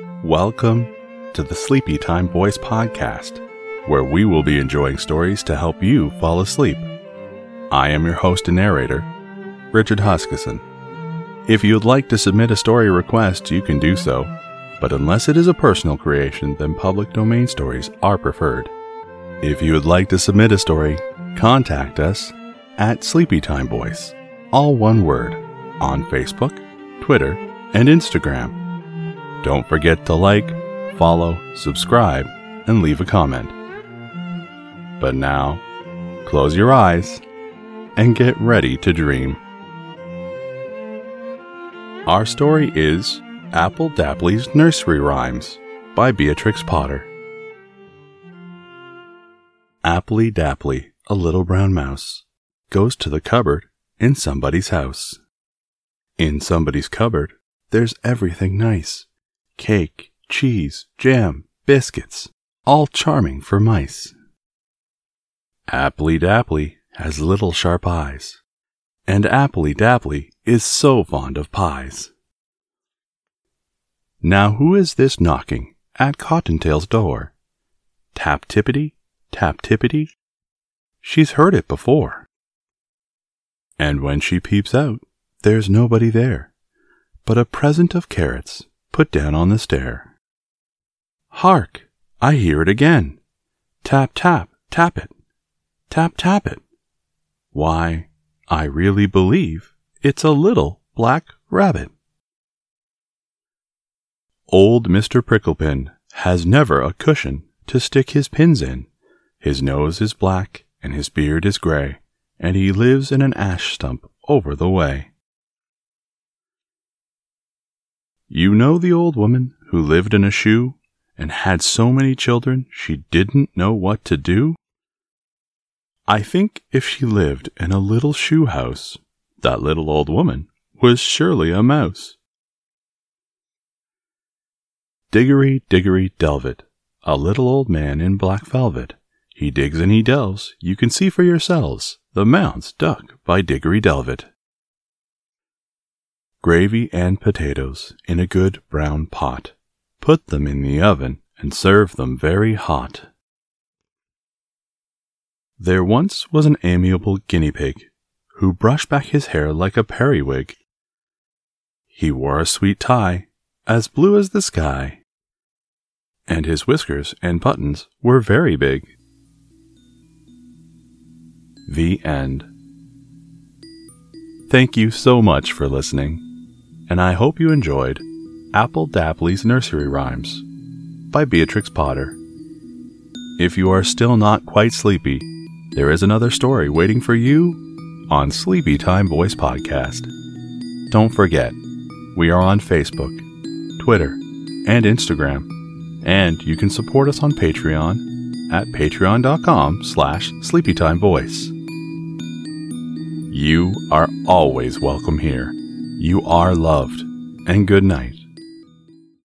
Welcome to the Sleepy Time Voice Podcast, where we will be enjoying stories to help you fall asleep. I am your host and narrator, Richard Huskisson. If you would like to submit a story request, you can do so, but unless it is a personal creation, then public domain stories are preferred. If you would like to submit a story, contact us at Sleepytime Voice, all one word, on Facebook, Twitter, and Instagram. Don't forget to like, follow, subscribe, and leave a comment. But now, close your eyes and get ready to dream. Our story is Appley Dapply's Nursery Rhymes by Beatrix Potter. Appley Dapply, a little brown mouse, goes to the cupboard in somebody's house. In somebody's cupboard, there's everything nice cake, cheese, jam, biscuits, all charming for mice. Appley Dapply has little sharp eyes, and Appley Dapply is so fond of pies. Now who is this knocking at Cottontail's door? Tap tippity, tap tippity. She's heard it before. And when she peeps out, there's nobody there, but a present of carrots put down on the stair. Hark! I hear it again. Tap, tap, tap it. Tap, tap it. Why, I really believe it's a little black rabbit. Old Mr. Pricklepin has never a cushion to stick his pins in. His nose is black and his beard is gray, and he lives in an ash stump over the way. You know the old woman who lived in a shoe and had so many children she didn't know what to do? I think if she lived in a little shoe house, that little old woman was surely a mouse. Diggory, diggory, delvet, a little old man in black velvet. He digs and he delves, you can see for yourselves, the mounds dug by Diggory Delvet gravy and potatoes in a good brown pot. Put them in the oven and serve them very hot. There once was an amiable guinea pig who brushed back his hair like a periwig. He wore a sweet tie, as blue as the sky, and his whiskers and buttons were very big. The end. Thank you so much for listening and I hope you enjoyed Appley Dapply's Nursery Rhymes by Beatrix Potter. If you are still not quite sleepy, there is another story waiting for you on Sleepy Time Voice Podcast. Don't forget, we are on Facebook, Twitter, and Instagram, and you can support us on Patreon at patreon.com slash sleepytimevoice. You are always welcome here. You are loved, and good night.